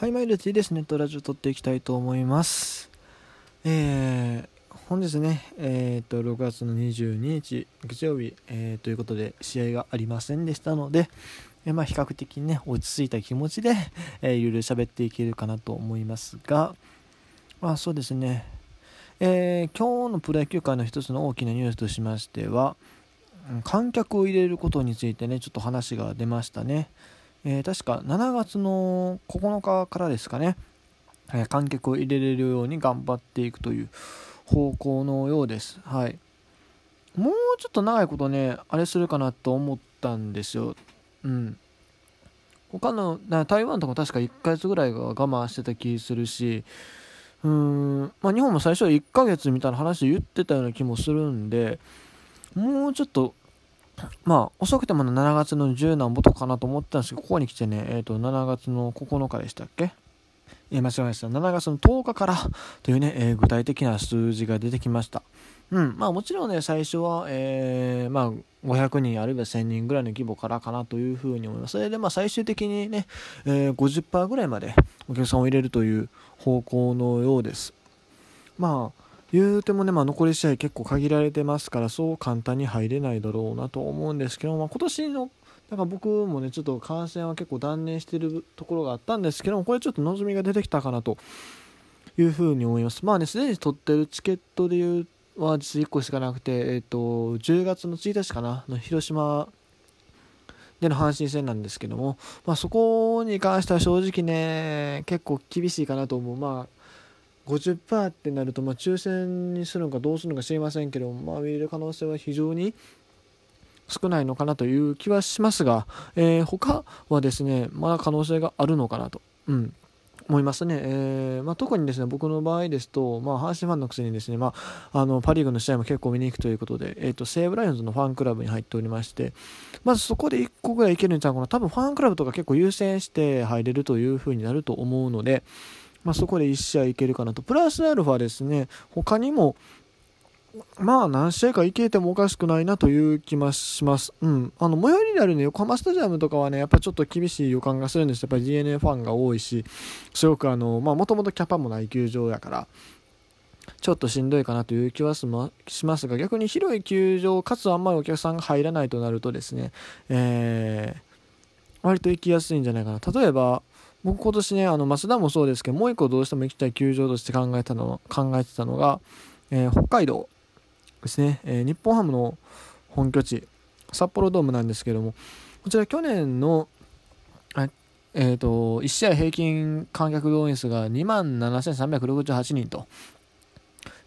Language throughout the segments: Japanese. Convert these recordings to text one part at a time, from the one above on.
はい、マイルティです。ネットラジオ撮っていきたいと思います。えー、本日ね、えー、っと、6月の22日、月曜日、えー、ということで、試合がありませんでしたので、えー、まあ、比較的ね、落ち着いた気持ちで、えー、いろいろ喋っていけるかなと思いますが、まあ、そうですね、えー、今日のプロ野球界の一つの大きなニュースとしましては、観客を入れることについてね、ちょっと話が出ましたね。えー、確か7月の9日からですかね、えー、観客を入れれるように頑張っていくという方向のようです。はい。もうちょっと長いことね、あれするかなと思ったんですよ。うん。他の、台湾とか確か1ヶ月ぐらいが我慢してた気するし、うーん、まあ日本も最初は1ヶ月みたいな話で言ってたような気もするんで、もうちょっとまあ、遅くても7月の10何歩とかなと思ったんですけど、ここに来てね、えっ、ー、と、7月の9日でしたっけ？えー、間違えました。7月の10日からというね、えー、具体的な数字が出てきました。うん。まあもちろんね、最初は、えー、まあ、500人あるいは1000人ぐらいの規模からかなというふうに思います。それでまあ最終的にね、えー、50%ぐらいまでお客さんを入れるという方向のようです。まあ、言うてもね、まあ、残り試合結構限られてますから、そう簡単に入れないだろうなと思うんですけど、まあ、今年のなんか僕もね、ちょっと感染は結構断念してるところがあったんですけども、これちょっと望みが出てきたかなというふうに思います。まあね、すでに取ってるチケットで言うは実1個しかなくて、えっ、ー、と、10月の1日かな、の広島での阪神戦なんですけども、まあ、そこに関しては正直ね、結構厳しいかなと思う。まあ50%ってなると、まあ、抽選にするのかどうするのか知りませんけど、まあ、見れる可能性は非常に少ないのかなという気はしますが、えー、他はですね、まだ可能性があるのかなと、うん、思いますね。えー、まあ、特にですね、僕の場合ですと、まあ、阪神ファンのくせにですね、まあ、あの、パリーグの試合も結構見に行くということで、え、ー、と、西武ライオンズのファンクラブに入っておりまして、まずそこで1個ぐらいいけるんちゃうかな。多分ファンクラブとか結構優先して入れるという風になると思うので、まあ、そこで1試合いけるかなと。プラスアルファですね、他にも、まあ何試合かいけてもおかしくないなという気もします。うん。あの、最寄りにあるね、横浜スタジアムとかはね、やっぱちょっと厳しい予感がするんです。やっぱり DNA ファンが多いし、すごくあの、まあもともとキャパもない球場やから、ちょっとしんどいかなという気はしますが、逆に広い球場、かつあんまりお客さんが入らないとなるとですね、えー、割と行きやすいんじゃないかな。例えば、僕今年ね、あの、増田もそうですけど、もう一個どうしても行きたい球場として考えたの、考えてたのが、えー、北海道ですね、えー、日本ハムの本拠地、札幌ドームなんですけども、こちら去年の、えっ、ー、と、1試合平均観客動員数が2万7368人と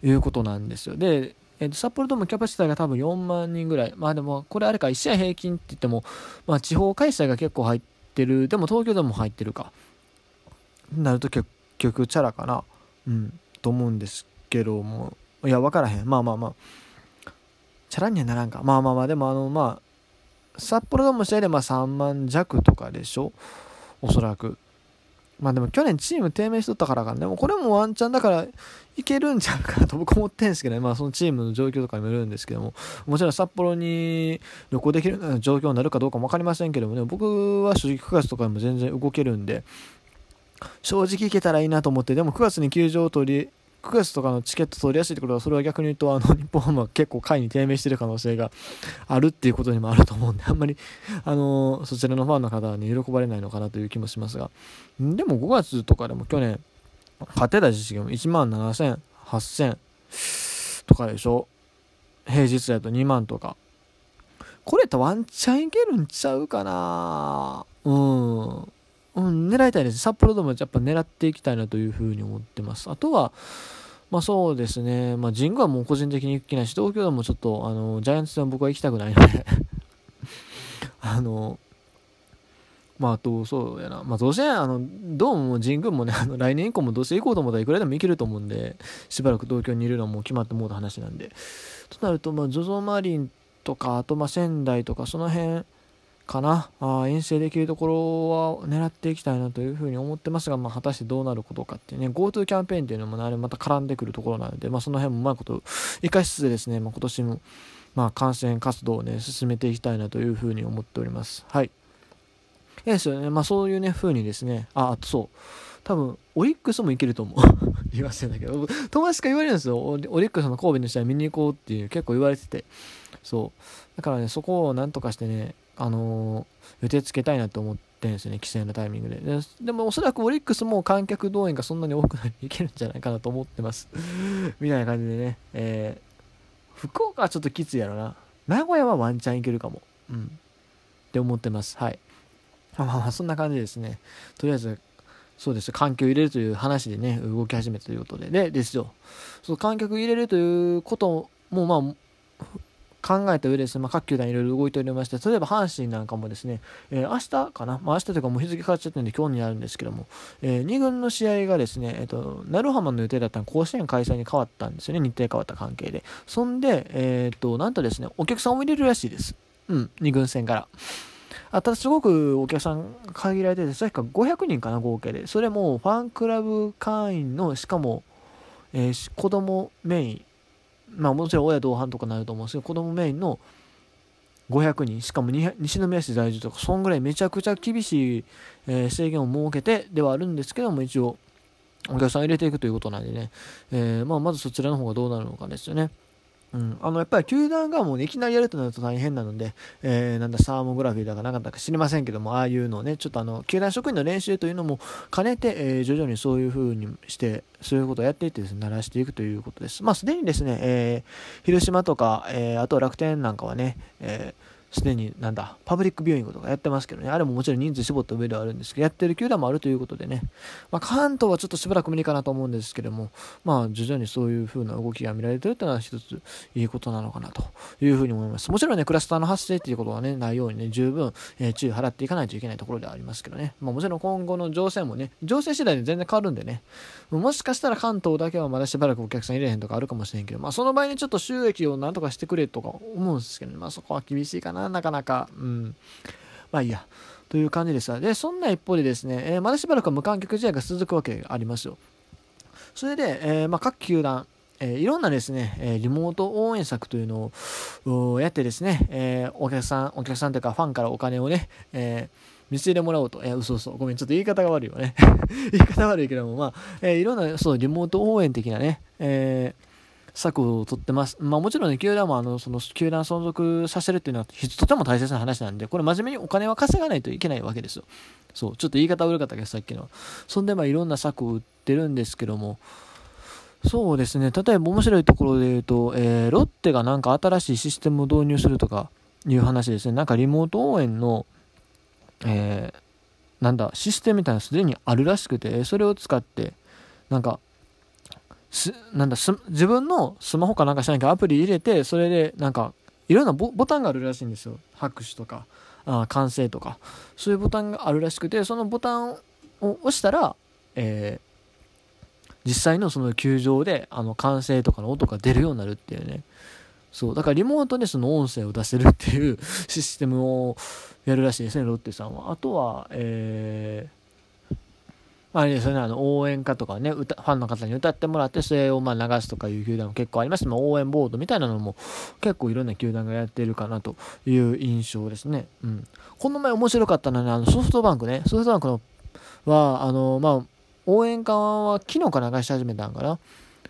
いうことなんですよ。で、えー、と札幌ドームキャパシティが多分4万人ぐらい。まあでも、これあれか、1試合平均って言っても、まあ地方開催が結構入ってる。でも東京ドームも入ってるか。なると結局チャラかな、うん、と思うんですけども、いや、分からへん。まあまあまあ、チャラにはならんか。まあまあまあ、でもあの、まあ、札幌ドーム試合でまあ3万弱とかでしょ？おそらく。まあでも去年チーム低迷しとったからかでもこれもワンチャンだからいけるんちゃうかなと僕思ってんですけどね。まあそのチームの状況とかにもよるんですけども、もちろん札幌に旅行できるような状況になるかどうかも分かりませんけども。ね、僕は正直9月とかでも全然動けるんで、正直行けたらいいなと思って、でも9月に球場を取り、9月とかのチケット取りやすいってことは、それは逆に言うと、あの、日本ハムは結構下位に低迷してる可能性があるっていうことにもあると思うんで、あんまり、あの、そちらのファンの方に喜ばれないのかなという気もしますが、でも5月とかでも去年、勝てた実績も1万7000、8000とかでしょ？平日だと2万とか。これってワンチャンいけるんちゃうかなうん。うん、狙いたいです。札幌ドームやっぱ狙っていきたいなというふうに思ってます。あとは、まあそうですね、まあ神宮はもう個人的に行きないし、東京ドームもちょっと、あの、ジャイアンツ戦は僕は行きたくないので あの、まあ、あと、そうやな。まあ、どうせ、あの、ドームも神宮もね、あの、来年以降もどうせ行こうと思ったらいくらでも行けると思うんで、しばらく東京にいるのはもう決まってもうた話なんで。となると、まあ、ZOZO マリンとか、あと、まあ、仙台とか、その辺、かな。あ遠征できるところは狙っていきたいなというふうに思ってますが、まあ、果たしてどうなることかっていうね GoTo キャンペーンっていうのも、ね、また絡んでくるところなので、まあ、その辺もうまいこと生かしつつですね、まあ、今年も、まあ、感染活動をね進めていきたいなというふうに思っております。はい。ですよね。まあそういうね風にですね。ああとそう。多分オリックスもいけると思う。言わせんだけど。友達から言われるんですよ。オリックスの神戸の試合見に行こうっていう結構言われてて。そう。だからねそこをなんとかしてねあのー、予定つけたいなと思ってるんですよね規制のタイミングで。ででもおそらくオリックスも観客動員がそんなに多くないいけるんじゃないかなと思ってます。みたいな感じでね、えー、福岡はちょっときついやろな。名古屋はワンチャンいけるかも。うん。って思ってます。はい。まあまあそんな感じですね。とりあえずそうです環境入れるという話でね動き始めたということで。でですよ。そう観客入れるということもまあ考えた上ですね、まあ、各球団いろいろ動いておりまして、例えば阪神なんかもですね、えー、明日かな、まあ、明日というかもう日付変わっちゃってるんで今日になるんですけども、えー、2軍の試合がですね、えっ、ー、と、鳴浜の予定だったの甲子園開催に変わったんですよね、日程変わった関係で。そんで、えっ、と、なんとですね、お客さんを入れるらしいです。うん、2軍戦から。あただすごくお客さん限られてて、確から500人かな、合計で。それもファンクラブ会員の、しかも、えー、子供メイン、まあもちろん親同伴とかなると思うんですけど、子供メインの500人、しかも西宮市在住とか、そんぐらいめちゃくちゃ厳しい、えー、制限を設けてではあるんですけども、一応、お客さん入れていくということなんでね、えー、まあ、まずそちらの方がどうなるのかですよね。うん、あのやっぱり球団がもう、ね、いきなりやるとなると大変なので、えー、なんだサーモグラフィーだかなかったか知りませんけども、ああいうのをね、ちょっとあの球団職員の練習というのも兼ねて、えー、徐々にそういう風にして、そういうことをやっていってです、ね、鳴らしていくということです。まあ、すでにですね、えー、広島とか、えあと楽天なんかはね、えーすでになんだパブリックビューイングとかやってますけどね。あれももちろん人数絞った上ではあるんですけどやってる球団もあるということでね、まあ、関東はちょっとしばらく無理かなと思うんですけどもまあ徐々にそういう風な動きが見られてるというのは一ついいことなのかなというふうに思います。もちろんねクラスターの発生っていうことはねないようにね十分、えー、注意払っていかないといけないところではありますけどね、まあ、もちろん今後の情勢もね情勢次第で全然変わるんでね。もしかしたら関東だけはまだしばらくお客さん入れへんとかあるかもしれんけどまあその場合にちょっと収益をなんとかしてくれとか思うんですけど、ね、まあそこは厳しいかな。なかなかうん。まあいいや。という感じです。で、そんな一方でですね、えー、まだしばらくは無観客試合が続くわけがありますよ。それで、えー、まあ、各球団、えー、いろんなですね、えリモート応援策というのをやってですね、えお客さん、お客さんというかファンからお金をね、え見せてもらおうと。えー、嘘嘘。ごめん、ちょっと言い方が悪いよね。言い方悪いけども、まあ、えいろんな、そう、リモート応援的なね、えー策を取ってます。まあもちろんね、球団もあの、その球団存続させるっていうのはとても大切な話なんで、これ真面目にお金は稼がないといけないわけですよ。そう、ちょっと言い方悪かったけど、さっきの。そんでまあいろんな策を打ってるんですけども、そうですね、例えば面白いところで言うと、えー、ロッテがなんか新しいシステムを導入するとかいう話ですね。なんかリモート応援の、えー、なんだ、システムみたいなのすでにあるらしくて、それを使って、なんか、すなんだ自分のスマホかなんかしなきゃアプリ入れてそれでなんかいろんなボタンがあるらしいんですよ。拍手とかあ完成とか。そういうボタンがあるらしくてそのボタンを押したら、えー、実際のその球場であの完成とかの音が出るようになるっていうね。そうだからリモートでその音声を出せるっていうシステムをやるらしいですねロッテさんは。あとはえーあ、れですよね、あの応援歌とかね歌、ファンの方に歌ってもらって、それをまあ流すとかいう球団も結構あります。まあ、応援ボードみたいなのも結構いろんな球団がやってるかなという印象ですね。うん。この前面白かったのはね、あのソフトバンクね、ソフトバンクのは、あの、まあ、応援歌は昨日から流し始めたんかな。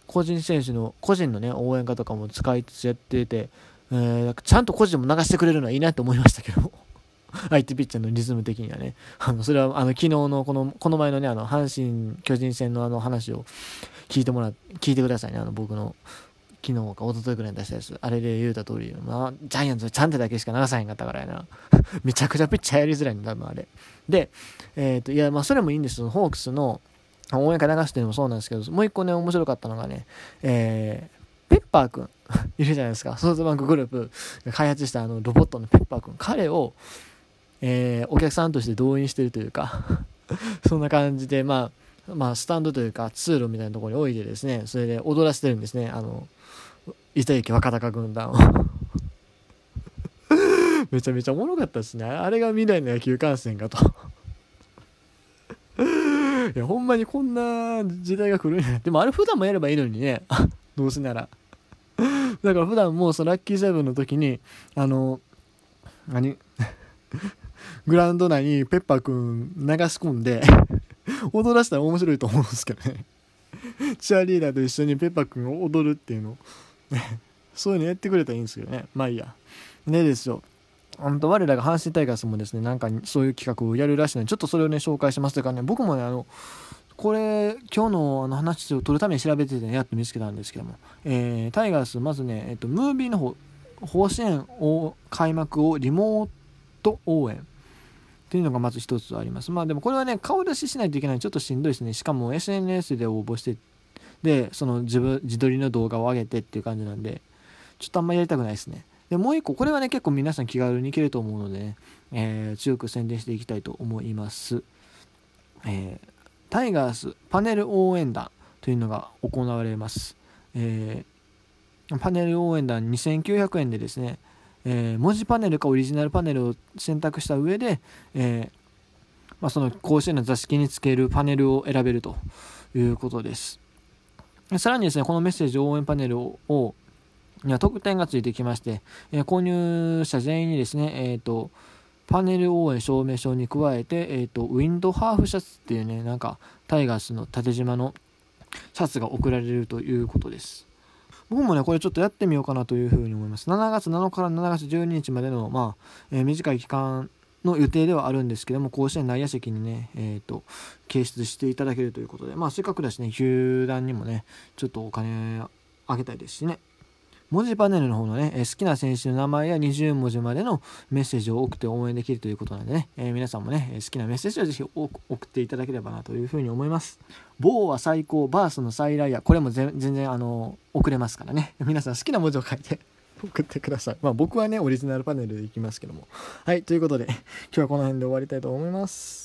個人選手の、個人のね、応援歌とかも使いつつやってて、えー、ちゃんと個人も流してくれるのはいいなと思いましたけど。相手ピッチャーのリズム的にはね。あの、それは、あの、昨日のこの、この前のね、あの、阪神、巨人戦のあの話を聞いてもら、聞いてくださいね。あの、僕の、昨日か一昨日くらいに出したやつ。あれで言うた通り、まあ、ジャイアンツはちゃんとだけしか流さへんかったからやな。めちゃくちゃピッチャーやりづらいんだ、多分あれ。で、えっ、ー、と、いや、まあ、それもいいんですよ。ホークスの、応援歌流してるのもそうなんですけど、もう一個ね、面白かったのがね、えー、ペッパーくん いるじゃないですか。ソフトバンクグループが開発したあのロボットのペッパーくん。彼を、えー、お客さんとして動員してるというか そんな感じで、まあ、まあ、スタンドというか通路みたいなところに置いてですね、それで踊らせてるんですね、あの、板行若隆軍団を めちゃめちゃおもろかったですね。あれが未来の野球観戦かといや、ほんまにこんな時代が来るんや。でもあれ普段もやればいいのにね。どうせなら。だから普段もそのラッキーセブンの時に、あの、何？グラウンド内にペッパーくん流し込んで 踊らせたら面白いと思うんですけどね。チアリーダーと一緒にペッパーくんを踊るっていうの。そういうのやってくれたらいいんですけどね。まあいいや。でですよ。本当我らが阪神タイガースもですねなんかそういう企画をやるらしいのでちょっとそれをね紹介しますというかね僕もねあのこれ今日のあの話を取るために調べてて、ね、やっと見つけたんですけども、えー、タイガースまずね、えっと、ムービーの方甲子園を開幕をリモート応援。っていうのがまず一つあります。まあでもこれはね、顔出ししないといけないちょっとしんどいですね。しかも SNS で応募して、で、その自分、自撮りの動画を上げてっていう感じなんで、ちょっとあんまりやりたくないですね。で、もう一個、これはね、結構皆さん気軽にいけると思うのでね、えー、強く宣伝していきたいと思います。えー、タイガースパネル応援団というのが行われます。えー、パネル応援団2900円でですね、えー、文字パネルかオリジナルパネルを選択した上で、えー、まあ、その甲子園の座敷につけるパネルを選べるということです。さらにですね、このメッセージ応援パネルを、には特典がついてきまして、えー、購入者全員にですね、えっ、と、パネル応援証明書に加えて、えっ、と、ウィンドハーフシャツっていうね、なんか、タイガースの縦縞のシャツが送られるということです。僕もね、これちょっとやってみようかなというふうに思います。7月7日から7月12日までの、まあ、えー、短い期間の予定ではあるんですけども、甲子園内野席にね、えっ、ー、と、掲出していただけるということで、まあ、せっかくだしね、球団にもね、ちょっとお金あげたいですしね。文字パネルの方のね、え好きな選手の名前や20文字までのメッセージを送って応援できるということなんでね、えー、皆さんもね、好きなメッセージをぜひ送っていただければなというふうに思います。棒は最高、バースの再来や、これも全然あの、送れますからね。皆さん好きな文字を書いて 送ってください。まあ僕はね、オリジナルパネルでいきますけども。はい、ということで、今日はこの辺で終わりたいと思います。